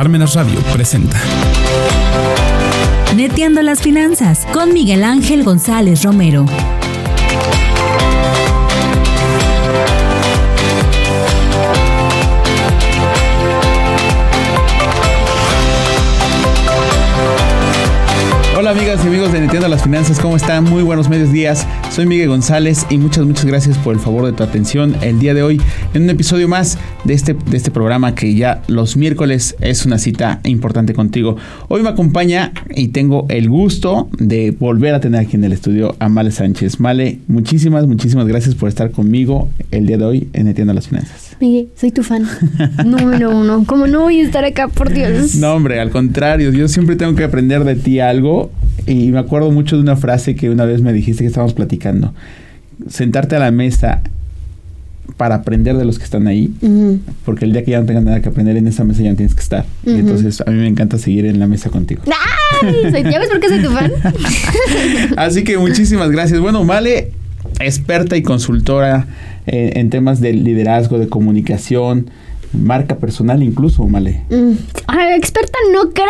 Parmenas Radio presenta. Neteando las finanzas con Miguel Ángel González Romero. Hola amigas y amigos de Netiendo las Finanzas, ¿cómo están? Muy buenos medios días. Soy Miguel González y muchas, muchas gracias por el favor de tu atención el día de hoy en un episodio más de este, de este programa que ya los miércoles es una cita importante contigo. Hoy me acompaña y tengo el gusto de volver a tener aquí en el estudio a Male Sánchez. Male, muchísimas, muchísimas gracias por estar conmigo el día de hoy en Netiendo las Finanzas. Miguel, soy tu fan. Número uno. ¿Cómo no voy a estar acá, por Dios? No, hombre, al contrario, yo siempre tengo que aprender de ti algo y me acuerdo mucho de una frase que una vez me dijiste que estábamos platicando. Sentarte a la mesa para aprender de los que están ahí, porque el día que ya no tengas nada que aprender en esa mesa ya no tienes que estar. Y entonces a mí me encanta seguir en la mesa contigo. ¡Ay! ¿Ya ves por qué soy tu fan? Así que muchísimas gracias. Bueno, Male, experta y consultora en, en temas de liderazgo, de comunicación, marca personal incluso, Male. Mm. Ah, experta no creo,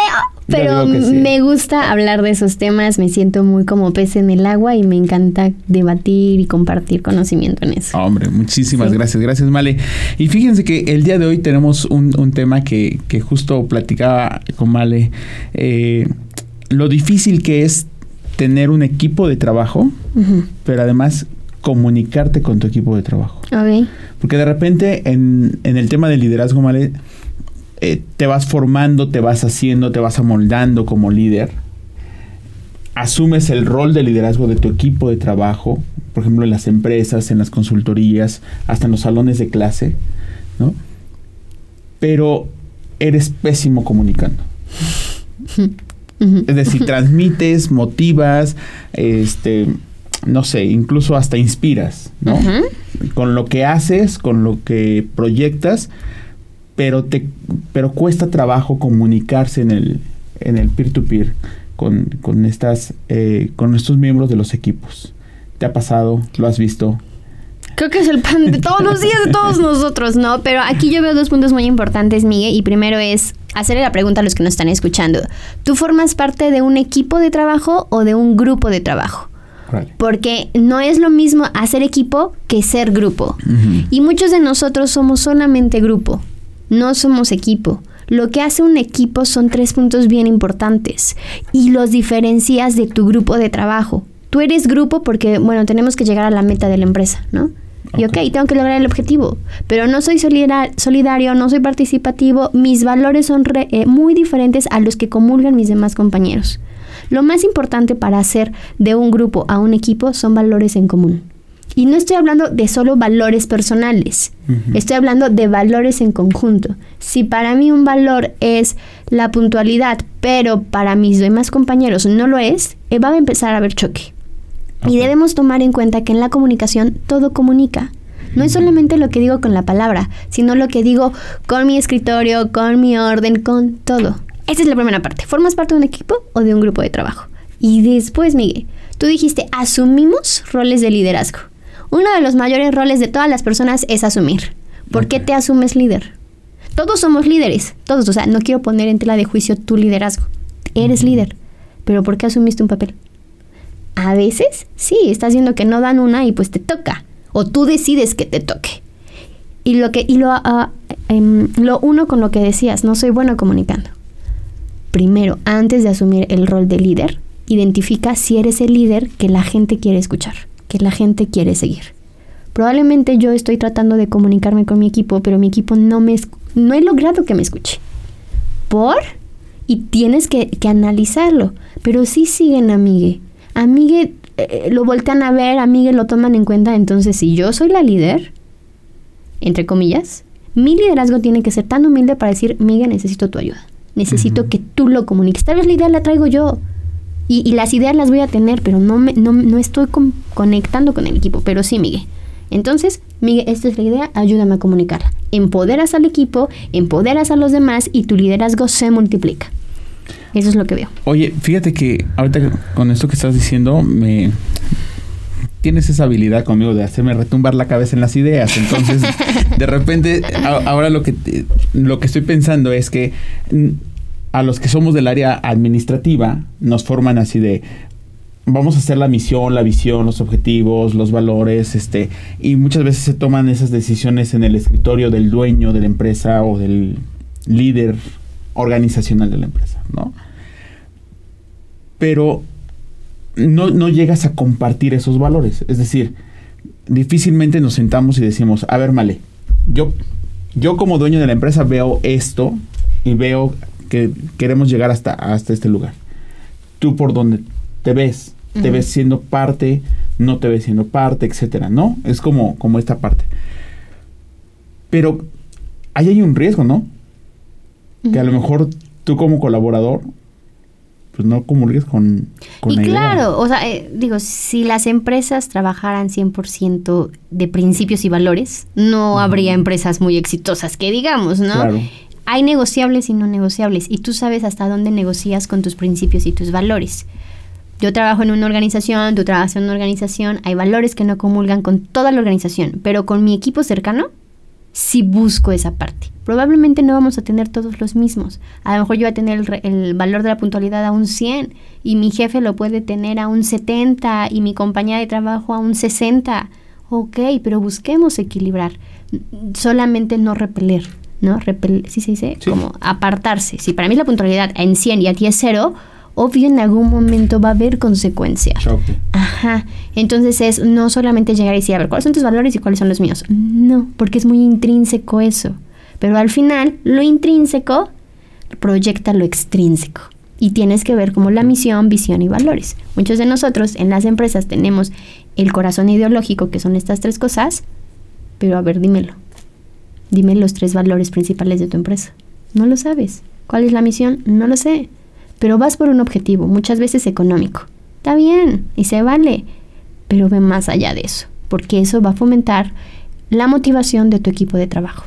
pero sí. me gusta hablar de esos temas, me siento muy como pez en el agua y me encanta debatir y compartir conocimiento en eso. Hombre, muchísimas Sí. gracias, gracias Male. Y fíjense que el día de hoy tenemos un, un tema que, que justo platicaba con Male, eh, lo difícil que es tener un equipo de trabajo, pero además comunicarte con tu equipo de trabajo. Ok. Porque de repente en, en el tema del liderazgo, Male, eh, te vas formando, te vas haciendo, te vas amoldando como líder. Asumes el rol de liderazgo de tu equipo de trabajo, por ejemplo, en las empresas, en las consultorías, hasta en los salones de clase, ¿no? Pero eres pésimo comunicando. Es decir, transmites, motivas, este, no sé, incluso hasta inspiras, ¿no? Con lo que haces, con lo que proyectas, pero te pero cuesta trabajo comunicarse en el en el peer to peer con, con estas eh, con estos miembros de los equipos. ¿Te ha pasado? ¿Lo has visto? Creo que es el pan de todos los días de todos nosotros, ¿no? Pero aquí yo veo dos puntos muy importantes, Miguel. Y primero es hacerle la pregunta a los que nos están escuchando. ¿Tú formas parte de un equipo de trabajo o de un grupo de trabajo? Porque no es lo mismo hacer equipo que ser grupo. Y muchos de nosotros somos solamente grupo, no somos equipo. Lo que hace un equipo son tres puntos bien importantes y los diferencias de tu grupo de trabajo. Tú eres grupo porque, bueno, tenemos que llegar a la meta de la empresa, ¿no? Y ok, Ok. tengo que lograr el objetivo, pero no soy solidar- solidario, no soy participativo, mis valores son re- eh, muy diferentes a los que comulgan mis demás compañeros. Lo más importante para hacer de un grupo a un equipo son valores en común. Y no estoy hablando de solo valores personales, estoy hablando de valores en conjunto. Si para mí un valor es la puntualidad, pero para mis demás compañeros no lo es, eh, va a empezar a haber choque. Y debemos tomar en cuenta que en la comunicación todo comunica. No es solamente lo que digo con la palabra, sino lo que digo con mi escritorio, con mi orden, con todo. Esa es la primera parte. ¿Formas parte de un equipo o de un grupo de trabajo? Y después, Miguel, tú dijiste, asumimos roles de liderazgo. Uno de los mayores roles de todas las personas es asumir. ¿Por qué te asumes líder? Todos somos líderes, todos. O sea, no quiero poner en tela de juicio tu liderazgo. Eres líder. Pero ¿por qué asumiste un papel? A veces, sí, estás viendo que no dan una y pues te toca. O tú decides que te toque. Y lo que y lo, ah, em, lo uno con lo que decías, no soy bueno comunicando. Primero, antes de asumir el rol de líder, identifica si eres el líder que la gente quiere escuchar, que la gente quiere seguir. Probablemente yo estoy tratando de comunicarme con mi equipo, pero mi equipo no me no he logrado que me escuche. ¿Por? Y tienes que, que analizarlo. Pero sí siguen a Migue. A Migue eh, lo voltean a ver, a Migue lo toman en cuenta. Entonces, si yo soy la líder, entre comillas, mi liderazgo tiene que ser tan humilde para decir, Migue, necesito tu ayuda. Necesito que tú lo comuniques. Tal vez la idea la traigo yo. Y, y las ideas las voy a tener, pero no, me, no, no estoy con- conectando con el equipo. Pero sí, Migue. Entonces, Miguel, esta es la idea, ayúdame a comunicarla. Empoderas al equipo, empoderas a los demás y tu liderazgo se multiplica. Eso es lo que veo. Oye, fíjate que ahorita con esto que estás diciendo me tienes esa habilidad conmigo de hacerme retumbar la cabeza en las ideas. Entonces, de repente, ahora lo que, lo que estoy pensando es que mm, a los que somos del área administrativa nos forman así de vamos a hacer la misión, la visión, los objetivos, los valores, este, y muchas veces se toman esas decisiones en el escritorio del dueño de la empresa o del líder organizacional de la empresa, ¿no? Pero no, no llegas a compartir esos valores. Es decir, difícilmente nos sentamos y decimos, a ver, Male, yo, yo como dueño de la empresa veo esto y veo que queremos llegar hasta, hasta este lugar. Tú por dónde te ves, te ves siendo parte, no te ves siendo parte, etcétera, ¿no? Es como, como esta parte. Pero ahí hay un riesgo, ¿no? Que a lo mejor tú como colaborador pues no comulgues con, con y claro, o sea, eh, digo, si las empresas trabajaran 100% de principios y valores, no habría empresas muy exitosas, que digamos, ¿no? Claro. Hay negociables y no negociables, y tú sabes hasta dónde negocias con tus principios y tus valores. Yo trabajo en una organización, tú trabajas en una organización, hay valores que no comulgan con toda la organización, pero con mi equipo cercano si busco esa parte. Probablemente no vamos a tener todos los mismos. A lo mejor yo voy a tener el, valor de la puntualidad a un 100 y mi jefe lo puede tener a un 70 y mi compañía de trabajo a un 60. Ok, pero busquemos equilibrar. Solamente no repeler, ¿no? Repel ¿sí se dice? Como apartarse. Si para mí la puntualidad en 100 y a ti es 0, obvio en algún momento va a haber consecuencias. Ajá. Entonces es no solamente llegar y decir, a ver, ¿cuáles son tus valores y cuáles son los míos? No, porque es muy intrínseco eso. Pero al final, lo intrínseco proyecta lo extrínseco. Y tienes que ver como la misión, visión y valores. Muchos de nosotros en las empresas tenemos el corazón ideológico, que son estas tres cosas, pero a ver, dímelo. Dime los tres valores principales de tu empresa. No lo sabes. ¿Cuál es la misión? No lo sé pero vas por un objetivo, muchas veces económico. Está bien y se vale, pero ve más allá de eso, porque eso va a fomentar la motivación de tu equipo de trabajo.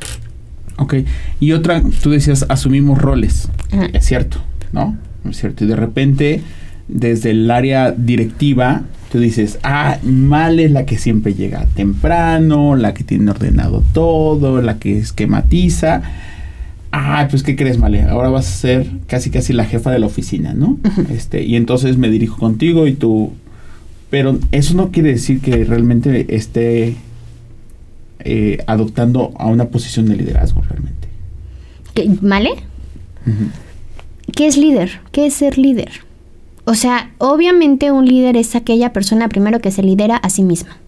Ok, y otra, tú decías, asumimos roles. Es cierto, ¿no? Es cierto, y de repente, desde el área directiva, tú dices, ah, mal es la que siempre llega temprano, la que tiene ordenado todo, la que esquematiza ah, pues ¿qué crees, Male? Ahora vas a ser casi casi la jefa de la oficina, ¿no? Este, y entonces me dirijo contigo y tú... Pero eso no quiere decir que realmente esté eh, adoptando a una posición de liderazgo realmente. ¿Male? ¿Qué es líder? ¿Qué es ser líder? O sea, obviamente un líder es aquella persona primero que se lidera a sí misma.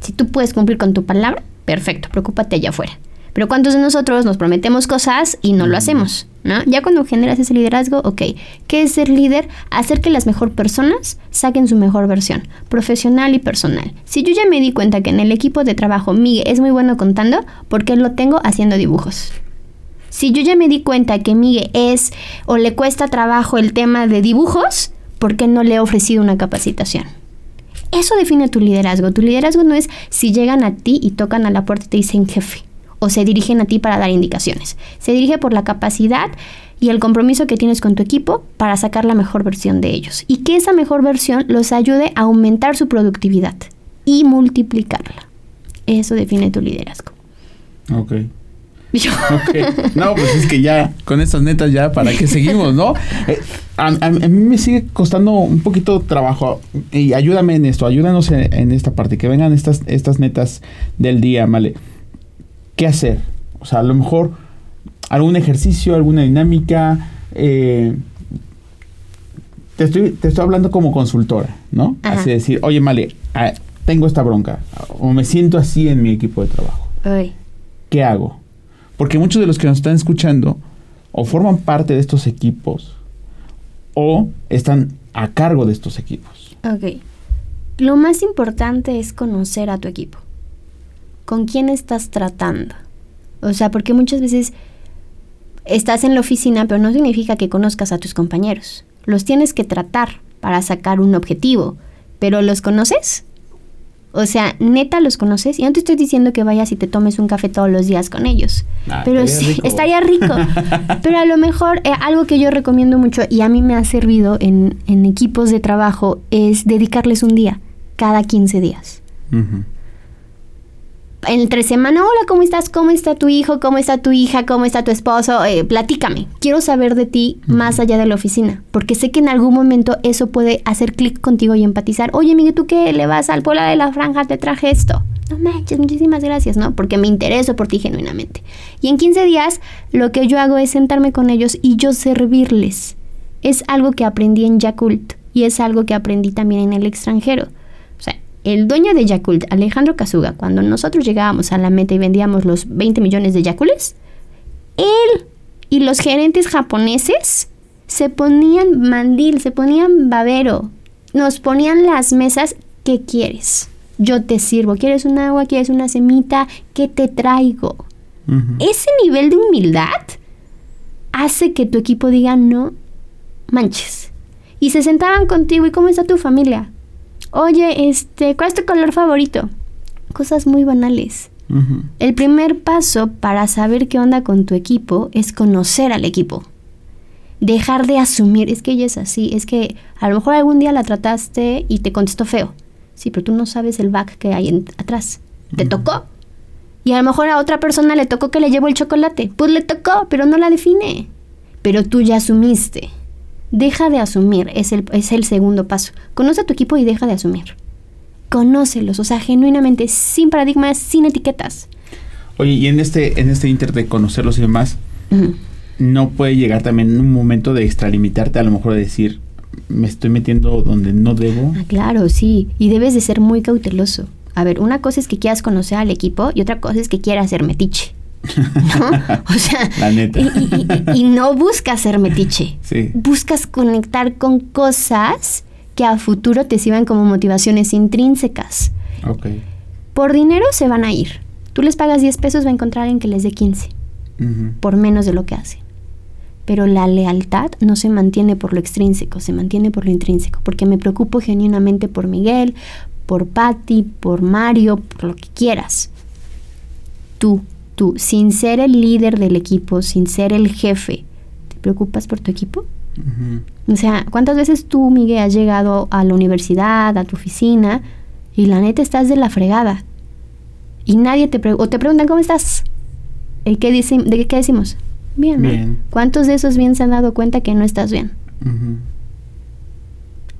Si tú puedes cumplir con tu palabra, perfecto, preocúpate allá afuera. Pero ¿cuántos de nosotros nos prometemos cosas y no lo hacemos? ¿no? Ya cuando generas ese liderazgo, ok, ¿qué es ser líder? Hacer que las mejor personas saquen su mejor versión, profesional y personal. Si yo ya me di cuenta que en el equipo de trabajo Miguel es muy bueno contando, ¿por qué lo tengo haciendo dibujos? Si yo ya me di cuenta que Miguel es o le cuesta trabajo el tema de dibujos, ¿por qué no le he ofrecido una capacitación? Eso define tu liderazgo. Tu liderazgo no es si llegan a ti y tocan a la puerta y te dicen jefe o se dirigen a ti para dar indicaciones. Se dirige por la capacidad y el compromiso que tienes con tu equipo para sacar la mejor versión de ellos y que esa mejor versión los ayude a aumentar su productividad y multiplicarla. Eso define tu liderazgo. Ok. No, pues es que ya con estas netas ya, ¿para qué seguimos, no? Eh, a, mí me sigue costando un poquito trabajo y ayúdame en esto, ayúdanos en, esta parte, que vengan estas, estas netas del día, ¿vale? qué hacer. O sea, a lo mejor algún ejercicio, alguna dinámica. Eh, te, estoy, te estoy hablando como consultora, ¿no? Así decir, oye, Male, ah, tengo esta bronca. O me siento así en mi equipo de trabajo. ¿Qué hago? Porque muchos de los que nos están escuchando o forman parte de estos equipos o están a cargo de estos equipos. Ok. Lo más importante es conocer a tu equipo con quién estás tratando. O sea, porque muchas veces estás en la oficina, pero no significa que conozcas a tus compañeros. Los tienes que tratar para sacar un objetivo, pero ¿los conoces? O sea, neta los conoces. Y no te estoy diciendo que vayas y te tomes un café todos los días con ellos. Ah, pero sí, estaría rico. pero a lo mejor eh, algo que yo recomiendo mucho y a mí me ha servido en, en equipos de trabajo es dedicarles un día cada 15 días. Entre semana, hola, ¿cómo estás? ¿Cómo está tu hijo? ¿Cómo está tu hija? ¿Cómo está tu esposo? Eh, platícame. Quiero saber de ti más allá de la oficina, porque sé que en algún momento eso puede hacer clic contigo y empatizar. Oye, Miguel, ¿tú qué le vas al pueblo de la franja? Te traje esto. No manches, muchísimas gracias, ¿no? Porque me intereso por ti genuinamente. Y en 15 días, lo que yo hago es sentarme con ellos y yo servirles. Es algo que aprendí en Yakult y es algo que aprendí también en el extranjero. El dueño de Yakult, Alejandro Kazuga, cuando nosotros llegábamos a la meta y vendíamos los 20 millones de Yakults, él y los gerentes japoneses se ponían mandil, se ponían babero, nos ponían las mesas que quieres. Yo te sirvo. ¿Quieres un agua? ¿Quieres una semita? ¿Qué te traigo? Ese nivel de humildad hace que tu equipo diga no manches. Y se sentaban contigo y cómo está tu familia. Oye, este, ¿cuál es tu color favorito? Cosas muy banales. El primer paso para saber qué onda con tu equipo es conocer al equipo. Dejar de asumir, es que ella es así, es que a lo mejor algún día la trataste y te contestó feo. Sí, pero tú no sabes el back que hay en- atrás. Te tocó. Y a lo mejor a otra persona le tocó que le llevó el chocolate. Pues le tocó, pero no la define. Pero tú ya asumiste. Deja de asumir, es el, es el segundo paso. Conoce a tu equipo y deja de asumir. Conócelos, o sea, genuinamente, sin paradigmas, sin etiquetas. Oye, y en este, en este inter de conocerlos y demás, no puede llegar también un momento de extralimitarte, a lo mejor de decir, me estoy metiendo donde no debo. Ah, claro, sí. Y debes de ser muy cauteloso. A ver, una cosa es que quieras conocer al equipo y otra cosa es que quieras ser metiche. ¿No? O sea, La neta. y, y- y- y no buscas ser metiche. Sí. Buscas conectar con cosas que a futuro te sirvan como motivaciones intrínsecas. Ok. Por dinero se van a ir. Tú les pagas 10 pesos, va a encontrar alguien que les dé 15, Ujú. por menos de lo que hacen. Pero la lealtad no se mantiene por lo extrínseco, se mantiene por lo intrínseco. Porque me preocupo genuinamente por Miguel, por Patty, por Mario, por lo que quieras. Tú, tú, sin ser el líder del equipo, sin ser el jefe, ¿te preocupas por tu equipo? O sea, ¿cuántas veces tú, Miguel, has llegado a la universidad, a tu oficina, y la neta estás de la fregada? Y nadie te pregunta, o te preguntan, ¿cómo estás? ¿Y qué, dicen, ¿De qué decimos? Bien, ¿no? Bien. ¿Cuántos de esos bien se han dado cuenta que no estás bien?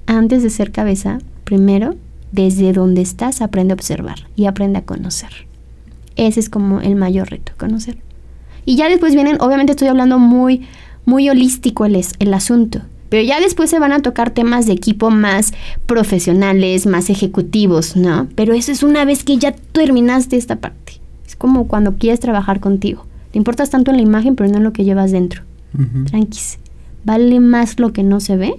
Antes de ser cabeza, primero, desde donde estás, aprende a observar y aprende a conocer. Ese es como el mayor reto, conocer. Y ya después vienen, obviamente estoy hablando muy, muy holístico el, es- el asunto, pero ya después se van a tocar temas de equipo más profesionales, más ejecutivos, ¿no? Pero eso es una vez que ya terminaste esta parte. Es como cuando quieres trabajar contigo. Te importas tanto en la imagen, pero no en lo que llevas dentro. Tranquis. Vale más lo que no se ve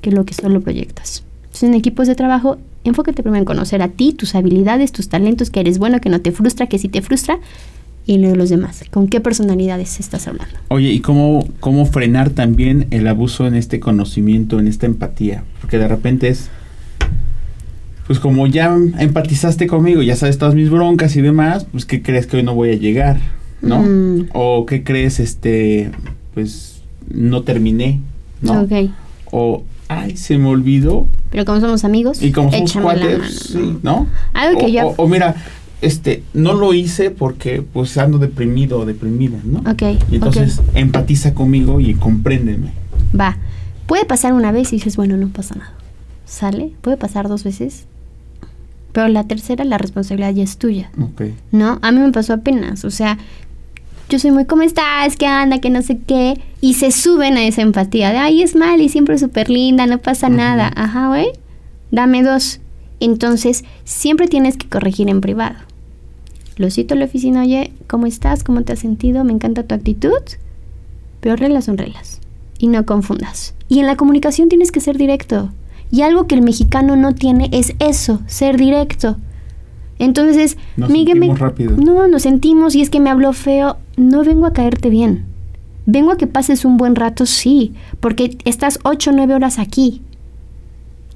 que lo que solo proyectas. Entonces, en equipos de trabajo, enfócate primero en conocer a ti, tus habilidades, tus talentos, que eres bueno, que no te frustra, que sí te frustra, y luego los demás. ¿Con qué personalidades estás hablando? Oye, ¿y cómo, cómo frenar también el abuso en este conocimiento, en esta empatía? Porque de repente es, pues como ya empatizaste conmigo, ya sabes todas mis broncas y demás, pues ¿qué crees que hoy no voy a llegar? ¿No? Mm. O ¿qué crees, este, pues no terminé? ¿no? Ok. O, ay, se me olvidó. Pero como somos amigos, Y como somos cuates, sí, ¿no? ¿no? Algo que o, yo... o- o mira, este, no lo hice porque pues ando deprimido o deprimida, ¿no? Ok, Y entonces empatiza conmigo y compréndeme. Va. Puede pasar una vez y dices, bueno, no pasa nada. ¿Sale? Puede pasar dos veces. Pero la tercera, la responsabilidad ya es tuya. Ok. ¿no? A mí me pasó apenas, o sea, yo soy muy, ¿cómo estás? ¿Qué anda? Que no sé qué. Y se suben a esa empatía de, ay, es mal y siempre súper linda, no pasa nada. Ajá, güey, dame dos. Entonces, siempre tienes que corregir en privado. Lo cito a la oficina, oye, ¿cómo estás? ¿Cómo te has sentido? Me encanta tu actitud. Pero reglas son reglas. Y no confundas. Y en la comunicación tienes que ser directo. Y algo que el mexicano no tiene es eso, ser directo. Entonces, Nos Miguel, me- rápido. no, nos sentimos y es que me habló feo. No vengo a caerte bien. Vengo a que pases un buen rato, sí, porque estás ocho o nueve horas aquí.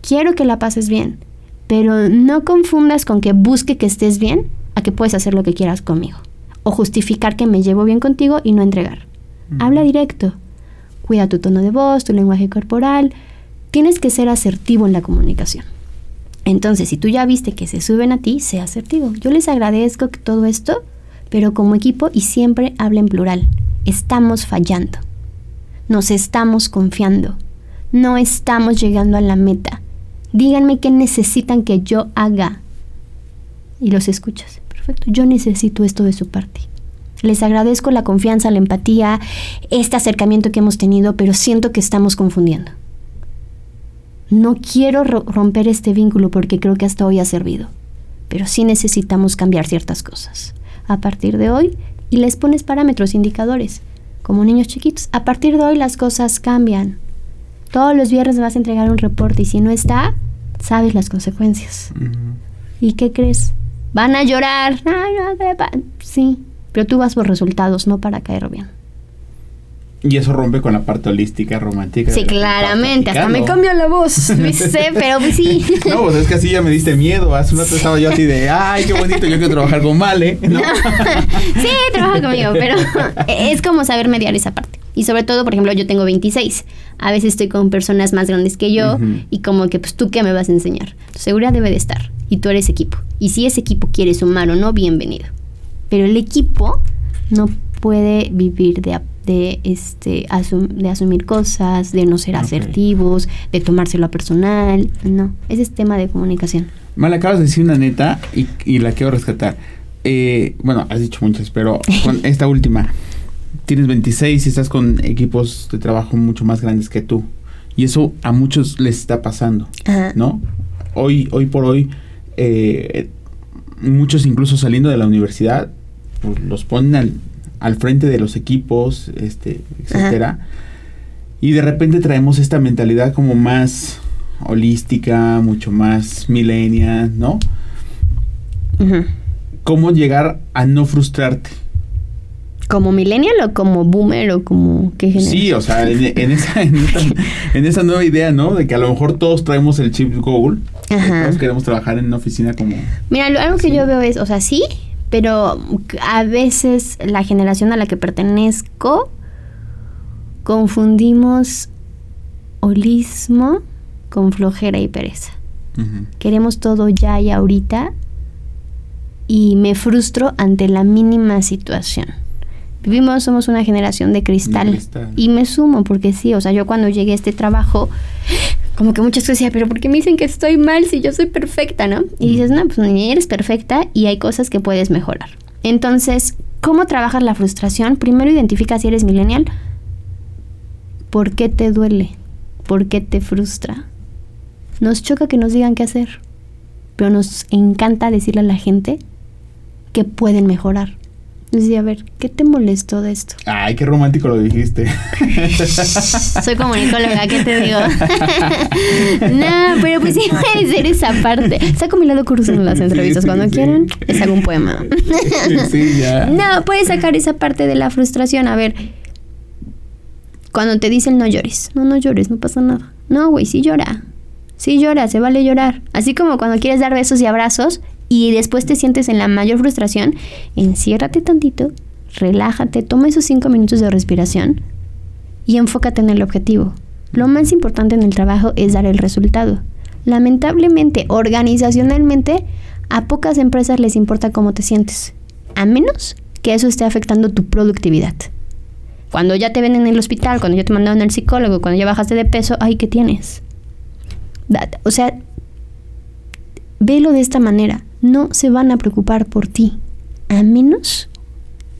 Quiero que la pases bien, pero no confundas con que busque que estés bien a que puedes hacer lo que quieras conmigo. O justificar que me llevo bien contigo y no entregar. Ujú. Habla directo. Cuida tu tono de voz, tu lenguaje corporal. Tienes que ser asertivo en la comunicación. Entonces, si tú ya viste que se suben a ti, sea asertivo. Yo les agradezco que todo esto, pero como equipo y siempre habla en plural. Estamos fallando. Nos estamos confiando. No estamos llegando a la meta. Díganme qué necesitan que yo haga. Y los escuchas. Perfecto. Yo necesito esto de su parte. Les agradezco la confianza, la empatía, este acercamiento que hemos tenido, pero siento que estamos confundiendo. No quiero romper este vínculo porque creo que hasta hoy ha servido, pero sí necesitamos cambiar ciertas cosas. A partir de hoy, y les pones parámetros, indicadores, como niños chiquitos. A partir de hoy las cosas cambian. Todos los viernes vas a entregar un reporte y si no está, sabes las consecuencias. ¿Y qué crees? Van a llorar. sí, pero tú vas por resultados, no para caer bien. Y eso rompe con la parte holística, romántica. Sí, claramente. Hasta me cambió la voz, ¿viste? Pero pues sí. No, pues es que así ya me diste miedo. Hace un rato estaba yo así de, ay, qué bonito, yo quiero trabajar con Male. ¿no? sí, trabaja conmigo, pero es como saber mediar esa parte. Y sobre todo, por ejemplo, yo tengo 26. A veces estoy con personas más grandes que yo y como que, pues, ¿tú qué me vas a enseñar? Tu seguridad debe de estar. Y tú eres equipo. Y si ese equipo quiere sumar o no, bienvenido. Pero el equipo no puede vivir de de, este, de asumir cosas, de no ser asertivos, de tomárselo a personal. No, ese es tema de comunicación. Mal, acabas de decir una neta y, la quiero rescatar. Eh, bueno, has dicho muchas, pero con esta última. Tienes 26 y estás con equipos de trabajo mucho más grandes que tú. Y eso a muchos les está pasando, ¿no? Hoy, hoy por hoy, eh, muchos incluso saliendo de la universidad, pues, los ponen al, al frente de los equipos, este, etcétera. Y de repente traemos esta mentalidad como más holística, mucho más millennial, ¿no? ¿Cómo llegar a no frustrarte? ¿Como millennial o como boomer o como qué generación? Sí, o sea, en, esa, en, esa, nueva idea, ¿no? De que a lo mejor todos traemos el chip Google. Todos queremos trabajar en una oficina como... Mira, algo que yo veo es, o sea, sí, pero a veces la generación a la que pertenezco confundimos holismo con flojera y pereza. Queremos todo ya y ahorita y me frustro ante la mínima situación. Vivimos, somos una generación de cristal, y me sumo porque sí, o sea, yo cuando llegué a este trabajo como que muchas cosas decía, pero ¿por qué me dicen que estoy mal si yo soy perfecta, no? Y dices, no, pues ni eres perfecta y hay cosas que puedes mejorar. Entonces, ¿cómo trabajas la frustración? Primero identifica si eres millennial. ¿Por qué te duele? ¿Por qué te frustra? Nos choca que nos digan qué hacer, pero nos encanta decirle a la gente que pueden mejorar. Decía, a ver, ¿qué te molestó de esto? Ay, qué romántico lo dijiste. Soy comunicóloga, ¿qué te digo? no, pero pues sí puede ser esa parte. Saco mi lado curso en las entrevistas. Cuando quieran, les hago un poema. sí, ya. No, puedes sacar esa parte de la frustración. A ver, cuando te dicen no llores. No, no llores, no pasa nada. No, güey, sí llora. Sí llora, se vale llorar. Así como cuando quieres dar besos y abrazos y después te sientes en la mayor frustración, enciérrate tantito, relájate, toma esos cinco minutos de respiración y enfócate en el objetivo. Lo más importante en el trabajo es dar el resultado. Lamentablemente, organizacionalmente, a pocas empresas les importa cómo te sientes, a menos que eso esté afectando tu productividad. Cuando ya te ven en el hospital, cuando ya te mandaron al psicólogo, cuando ya bajaste de peso, ay, ¿qué tienes? O sea, velo de esta manera no se van a preocupar por ti, a menos,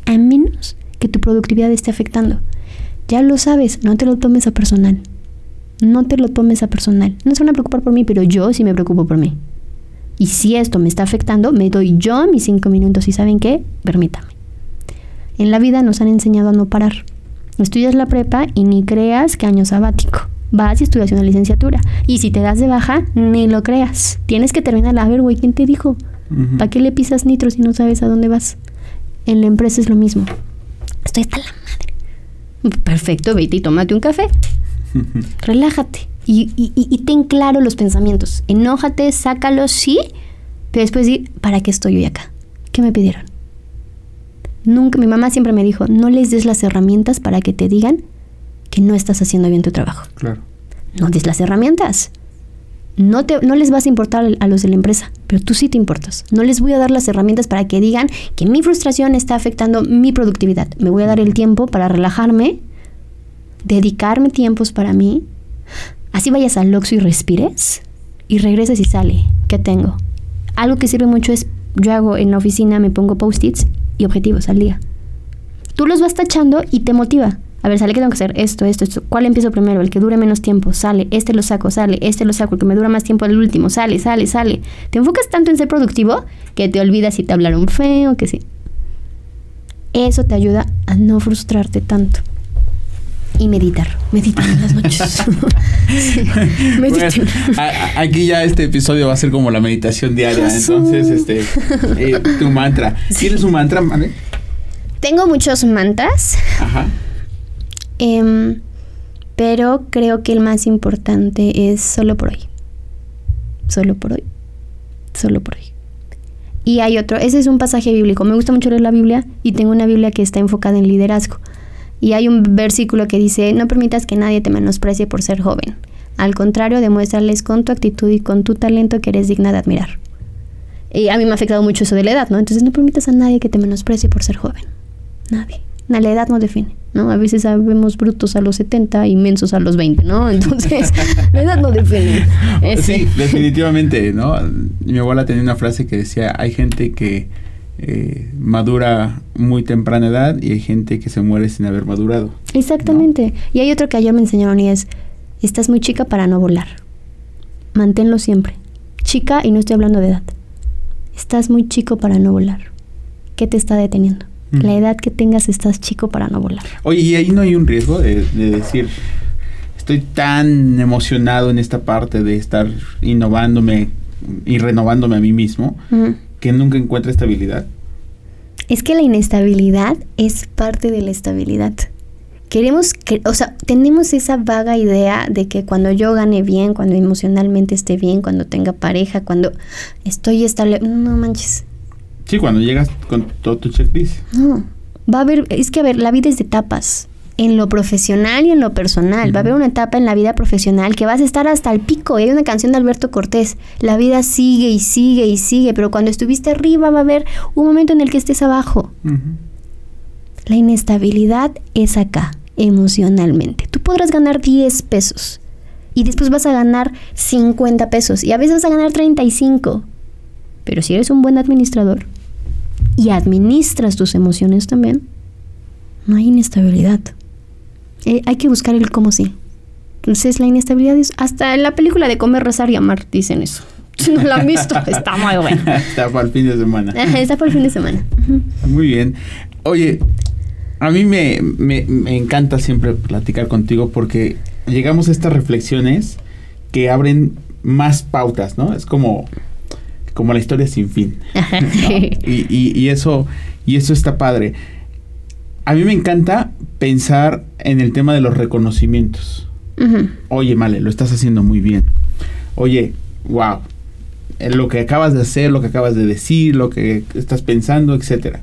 a menos que tu productividad esté afectando. Ya lo sabes, no te lo tomes a personal. No te lo tomes a personal. No se van a preocupar por mí, pero yo sí me preocupo por mí. Y si esto me está afectando, me doy yo mis cinco minutos y ¿saben qué? Permítame. En la vida nos han enseñado a no parar. Estudias la prepa y ni creas que año sabático vas y estudias una licenciatura. Y si te das de baja, ni lo creas. Tienes que terminar. A ver, ¿quién te dijo? ¿Para qué le pisas nitro si no sabes a dónde vas? En la empresa es lo mismo. Estoy hasta la madre. Perfecto, vete y tómate un café. Relájate. Y, y, ten claro los pensamientos. Enójate, sácalos, sí. Pero después di, ¿para qué estoy hoy acá? ¿Qué me pidieron? Nunca, mi mamá siempre me dijo, no les des las herramientas para que te digan que no estás haciendo bien tu trabajo. Claro. No des las herramientas. no, te, no les vas a importar a los de la empresa, pero tú sí te importas. No les voy a dar las herramientas para que digan que mi frustración está afectando mi productividad. Me voy a dar el tiempo para relajarme, dedicarme tiempos para mí. Así vayas al Oxxo y respires y regresas y sale. ¿Qué tengo? Algo que sirve mucho es, yo hago en la oficina, me pongo post-its y objetivos al día. Tú los vas tachando y te motiva. A ver, sale que tengo que hacer esto, esto, esto. ¿Cuál empiezo primero? El que dure menos tiempo, sale. Este lo saco, sale. Este lo saco, el que me dura más tiempo, el último, sale, sale, sale. Te enfocas tanto en ser productivo que te olvidas si te hablaron feo, que sí. Eso te ayuda a no frustrarte tanto. Y meditar, meditar en las noches. aquí ya este episodio va a ser como la meditación diaria. Entonces, este, eh, tu mantra. ¿Tienes un mantra, ¿vale? Tengo muchos mantras. Ajá. Em, pero creo que el más importante es solo por hoy. Solo por hoy. Solo por hoy. Y hay otro, ese es un pasaje bíblico. Me gusta mucho leer la Biblia y tengo una Biblia que está enfocada en liderazgo. Y hay un versículo que dice, no permitas que nadie te menosprecie por ser joven. Al contrario, demuéstrales con tu actitud y con tu talento que eres digna de admirar. Y a mí me ha afectado mucho eso de la edad, ¿no? Entonces no permitas a nadie que te menosprecie por ser joven. Nadie. La edad no define. ¿no? A veces sabemos brutos a los 70 y mensos a los 20, ¿no? Entonces, la edad no define. Sí, definitivamente, ¿no? Mi abuela tenía una frase que decía, hay gente que eh, madura muy temprana edad y hay gente que se muere sin haber madurado. Exactamente. Y hay otro que ayer me enseñaron y es, estás muy chica para no volar. Manténlo siempre. Chica y no estoy hablando de edad. Estás muy chico para no volar. ¿Qué te está deteniendo? La edad que tengas estás chico para no volar. Oye, ¿y ahí no hay un riesgo de, decir, estoy tan emocionado en esta parte de estar innovándome y renovándome a mí mismo, que nunca encuentro estabilidad? Es que la inestabilidad es parte de la estabilidad. Queremos que, o sea, tenemos esa vaga idea de que cuando yo gane bien, cuando emocionalmente esté bien, cuando tenga pareja, cuando estoy estable, no manches, Sí, cuando llegas con todo tu checklist. No, va a haber, es que a ver, la vida es de etapas, en lo profesional y en lo personal. Va a haber una etapa en la vida profesional que vas a estar hasta el pico. Hay una canción de Alberto Cortés, la vida sigue y sigue y sigue, pero cuando estuviste arriba va a haber un momento en el que estés abajo. La inestabilidad es acá, emocionalmente. Tú podrás ganar 10 pesos y después vas a ganar 50 pesos y a veces vas a ganar 35. Pero si eres un buen administrador, y administras tus emociones también, no hay inestabilidad. Eh, hay que buscar el cómo sí. Entonces la inestabilidad es... Hasta en la película de Comer, Rezar y Amar dicen eso. Si no la han visto, está muy bueno. está para el fin de semana. está para el fin de semana. Muy bien. Oye, a mí me, me, me encanta siempre platicar contigo porque llegamos a estas reflexiones que abren más pautas, ¿no? Es como como la historia sin fin. y, eso, y eso está padre. A mí me encanta pensar en el tema de los reconocimientos. Oye, Male, lo estás haciendo muy bien. Oye, wow, lo que acabas de hacer, lo que acabas de decir, lo que estás pensando, etcétera.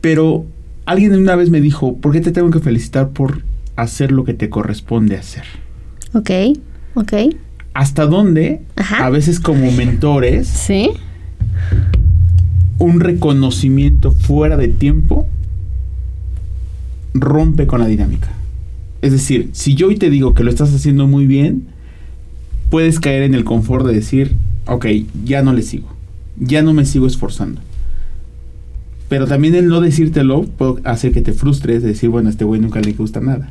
Pero alguien una vez me dijo, ¿por qué te tengo que felicitar por hacer lo que te corresponde hacer? Ok, ok hasta dónde a veces como mentores ¿Sí? un reconocimiento fuera de tiempo rompe con la dinámica. Es decir, si yo hoy te digo que lo estás haciendo muy bien, puedes caer en el confort de decir, ok, ya no le sigo, ya no me sigo esforzando. Pero también el no decírtelo puede hacer que te frustres, de decir, bueno, a este güey nunca le gusta nada.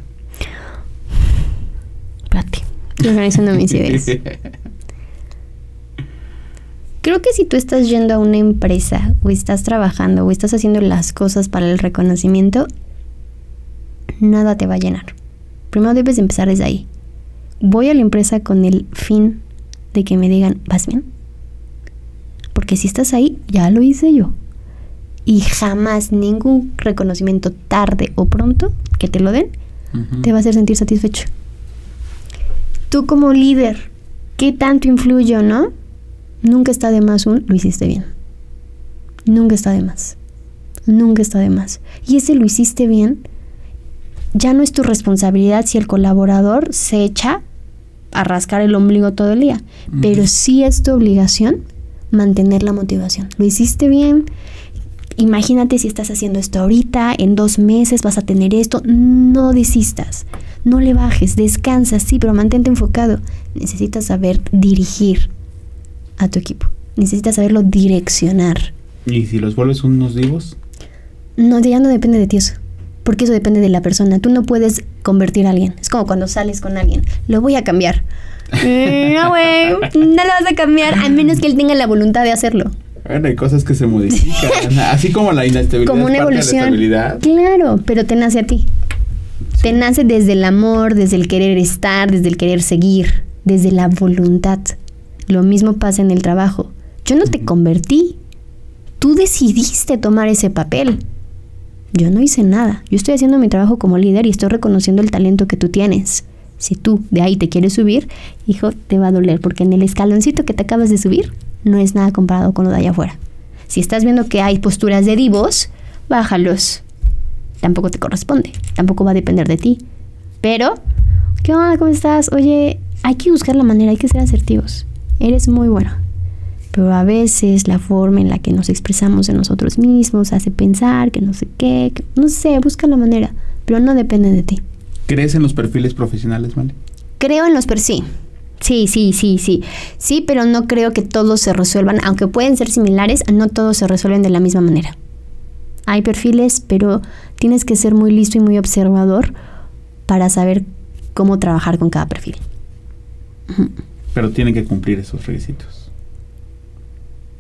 Organizando mis ideas. Creo que si tú estás yendo a una empresa o estás trabajando o estás haciendo las cosas para el reconocimiento, nada te va a llenar. Primero debes empezar desde ahí. Voy a la empresa con el fin de que me digan, ¿vas bien? Porque si estás ahí, ya lo hice yo. Y jamás ningún reconocimiento tarde o pronto que te lo den, te va a hacer sentir satisfecho tú como líder, ¿qué tanto influye no? Nunca está de más un lo hiciste bien. Nunca está de más. Nunca está de más. Y ese lo hiciste bien, ya no es tu responsabilidad si el colaborador se echa a rascar el ombligo todo el día. Pero sí es tu obligación mantener la motivación. Lo hiciste bien. Imagínate si estás haciendo esto ahorita, en dos meses vas a tener esto. No desistas. No le bajes, descansa, sí, pero mantente enfocado. Necesitas saber dirigir a tu equipo. Necesitas saberlo direccionar. ¿Y si los vuelves unos divos? No, ya no depende de ti eso. Porque eso depende de la persona. Tú no puedes convertir a alguien. Es como cuando sales con alguien. Lo voy a cambiar. no, güey. No lo vas a cambiar a menos que él tenga la voluntad de hacerlo. Bueno, hay cosas que se modifican. Así como la inestabilidad. Como una es parte de la evolución. estabilidad. Claro, pero te nace a ti. Te nace desde el amor, desde el querer estar, desde el querer seguir, desde la voluntad. Lo mismo pasa en el trabajo. Yo no te convertí. Tú decidiste tomar ese papel. Yo no hice nada. Yo estoy haciendo mi trabajo como líder y estoy reconociendo el talento que tú tienes. Si tú de ahí te quieres subir, hijo, te va a doler porque en el escaloncito que te acabas de subir no es nada comparado con lo de allá afuera. Si estás viendo que hay posturas de divos, bájalos. Tampoco te corresponde, tampoco va a depender de ti. Pero, ¿qué onda? ¿Cómo estás? Oye, hay que buscar la manera, hay que ser asertivos. Eres muy bueno. Pero a veces la forma en la que nos expresamos de nosotros mismos hace pensar que no sé qué, que- no sé, busca la manera, pero no depende de ti. ¿Crees en los perfiles profesionales, Vale? Creo en los per sí. Sí, sí, sí, sí. Sí, pero no creo que todos se resuelvan, aunque pueden ser similares, no todos se resuelven de la misma manera. Hay perfiles, pero tienes que ser muy listo y muy observador para saber cómo trabajar con cada perfil. Pero tienen que cumplir esos requisitos.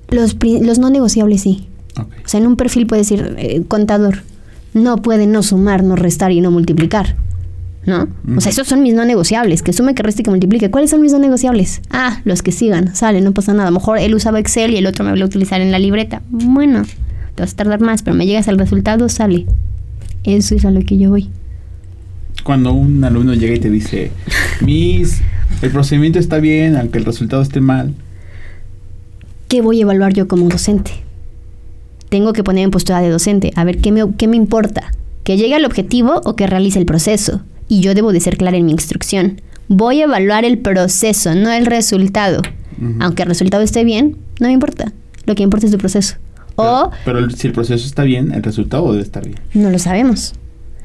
Los, los no negociables sí. O sea, en un perfil puede decir eh, contador. No puede no sumar, no restar y no multiplicar. ¿No? O sea, esos son mis no negociables. Que sume, que reste y que multiplique. ¿Cuáles son mis no negociables? Ah, los que sigan. Sale, no pasa nada. A lo mejor él usaba Excel y el otro me va a utilizar en la libreta. Bueno, te vas a tardar más, pero me llegas al resultado, sale. Eso es a lo que yo voy. Cuando un alumno llega y te dice, Miss, el procedimiento está bien, aunque el resultado esté mal. ¿Qué voy a evaluar yo como docente? Tengo que poner en postura de docente. A ver, ¿qué me, qué me importa? ¿Que llegue al objetivo o que realice el proceso? Y yo debo de ser clara en mi instrucción. Voy a evaluar el proceso, no el resultado. Aunque el resultado esté bien, no me importa. Lo que importa es tu proceso. O Pero, pero si el proceso está bien, el resultado debe estar bien. no lo sabemos.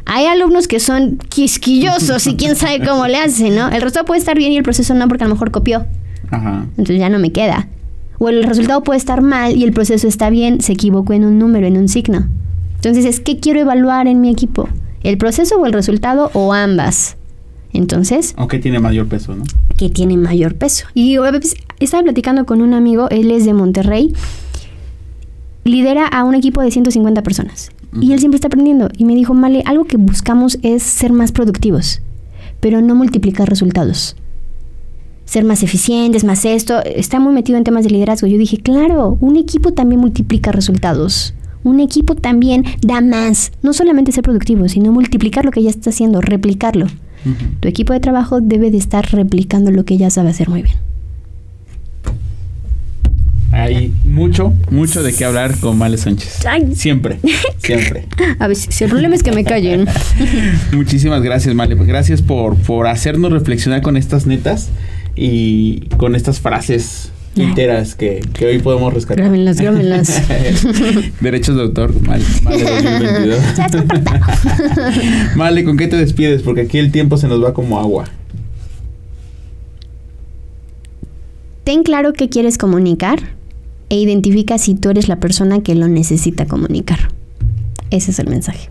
Hay alumnos que son quisquillosos y quién sabe cómo le hacen, ¿no? El resultado puede estar bien y el proceso no porque a lo mejor copió. Ajá. Entonces ya no me queda. O el resultado puede estar mal y el proceso está bien, se equivocó en un número, en un signo. Entonces es qué quiero evaluar en mi equipo, el proceso o el resultado o ambas. Entonces, Aunque tiene mayor peso, ¿no? ¿qué tiene mayor peso? Y estaba platicando con un amigo, él es de Monterrey, lidera a un equipo de 150 personas. Y él siempre está aprendiendo. Y me dijo, Male, algo que buscamos es ser más productivos, pero no multiplicar resultados. Ser más eficientes, más esto. Está muy metido en temas de liderazgo. Yo dije, claro, un equipo también multiplica resultados. Un equipo también da más. No solamente ser productivo, sino multiplicar lo que ya está haciendo, replicarlo. Tu equipo de trabajo debe de estar replicando lo que ya sabe hacer muy bien. Hay mucho, mucho de qué hablar con Male Sánchez. Ay. Siempre, siempre. A ver, si el problema es que me callen. Muchísimas gracias, Male. Pues Gracias por, por hacernos reflexionar con estas netas y con estas frases enteras que, que hoy podemos rescatar. Grábenlas, grábenlas. Derechos de autor, Male, Male 2022. Male, ¿con qué te despides? Porque aquí el tiempo se nos va como agua. Ten claro qué quieres comunicar e identifica si tú eres la persona que lo necesita comunicar. Ese es el mensaje.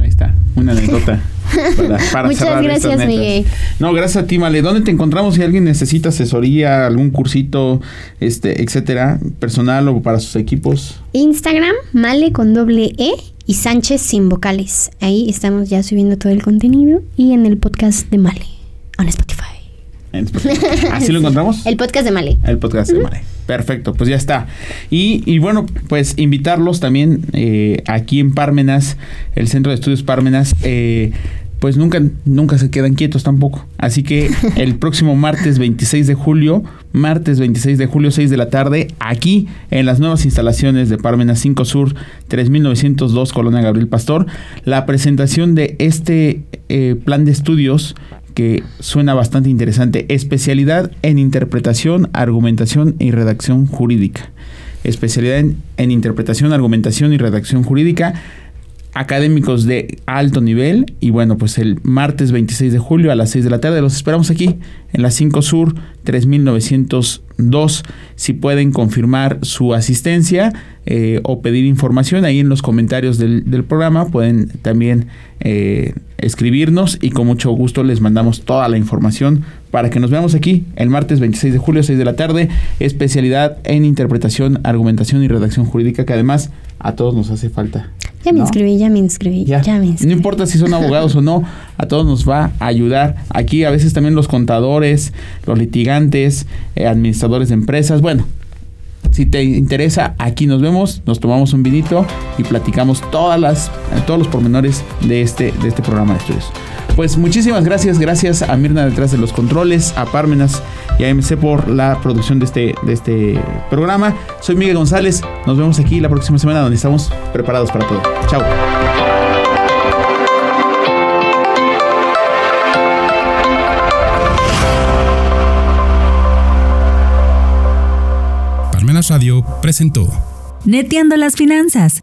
Ahí está, una anécdota. Para, para Muchas gracias. Miguel. No, gracias a ti, Male. ¿Dónde te encontramos si alguien necesita asesoría, algún cursito, este, etcétera, personal o para sus equipos? Instagram, Male con doble E y Sánchez sin vocales. Ahí estamos ya subiendo todo el contenido y en el podcast de Male, en Spotify. ¿Así lo encontramos? El podcast de Male. El podcast de Mare. Perfecto, pues ya está. Y, y bueno, pues invitarlos también eh, aquí en Parmenas, el Centro de Estudios Parmenas, eh, pues nunca, nunca se quedan quietos tampoco. Así que el próximo martes 26 de julio, martes 26 de julio, 6 de la tarde, aquí en las nuevas instalaciones de Parmenas 5 Sur, 3902 Colonia Gabriel Pastor, la presentación de este eh, plan de estudios que suena bastante interesante. Especialidad en interpretación, argumentación y redacción jurídica. Especialidad en, interpretación, argumentación y redacción jurídica académicos de alto nivel. Y bueno, pues el martes 26 de julio a las 6 de la tarde los esperamos aquí en la 5 Sur 3902. Si pueden confirmar su asistencia eh, o pedir información ahí en los comentarios del, programa, pueden también eh, escribirnos y con mucho gusto les mandamos toda la información para que nos veamos aquí el martes 26 de julio, 6 de la tarde, especialidad en interpretación, argumentación y redacción jurídica, que además a todos nos hace falta. Ya me ¿no? inscribí, ya me inscribí, Ya. ya, me inscribí. No importa si son abogados o no, a todos nos va a ayudar. Aquí a veces también los contadores, los litigantes, eh, administradores de empresas. Bueno, si te interesa, aquí nos vemos, nos tomamos un vinito y platicamos todas las, todos los pormenores de este, de este programa de estudios. Pues muchísimas gracias, gracias a Mirna detrás de los controles, a Parmenas y a MC por la producción de este, de este programa. Soy Miguel González, nos vemos aquí la próxima semana donde estamos preparados para todo. Chao. Radio presentó. Neteando las finanzas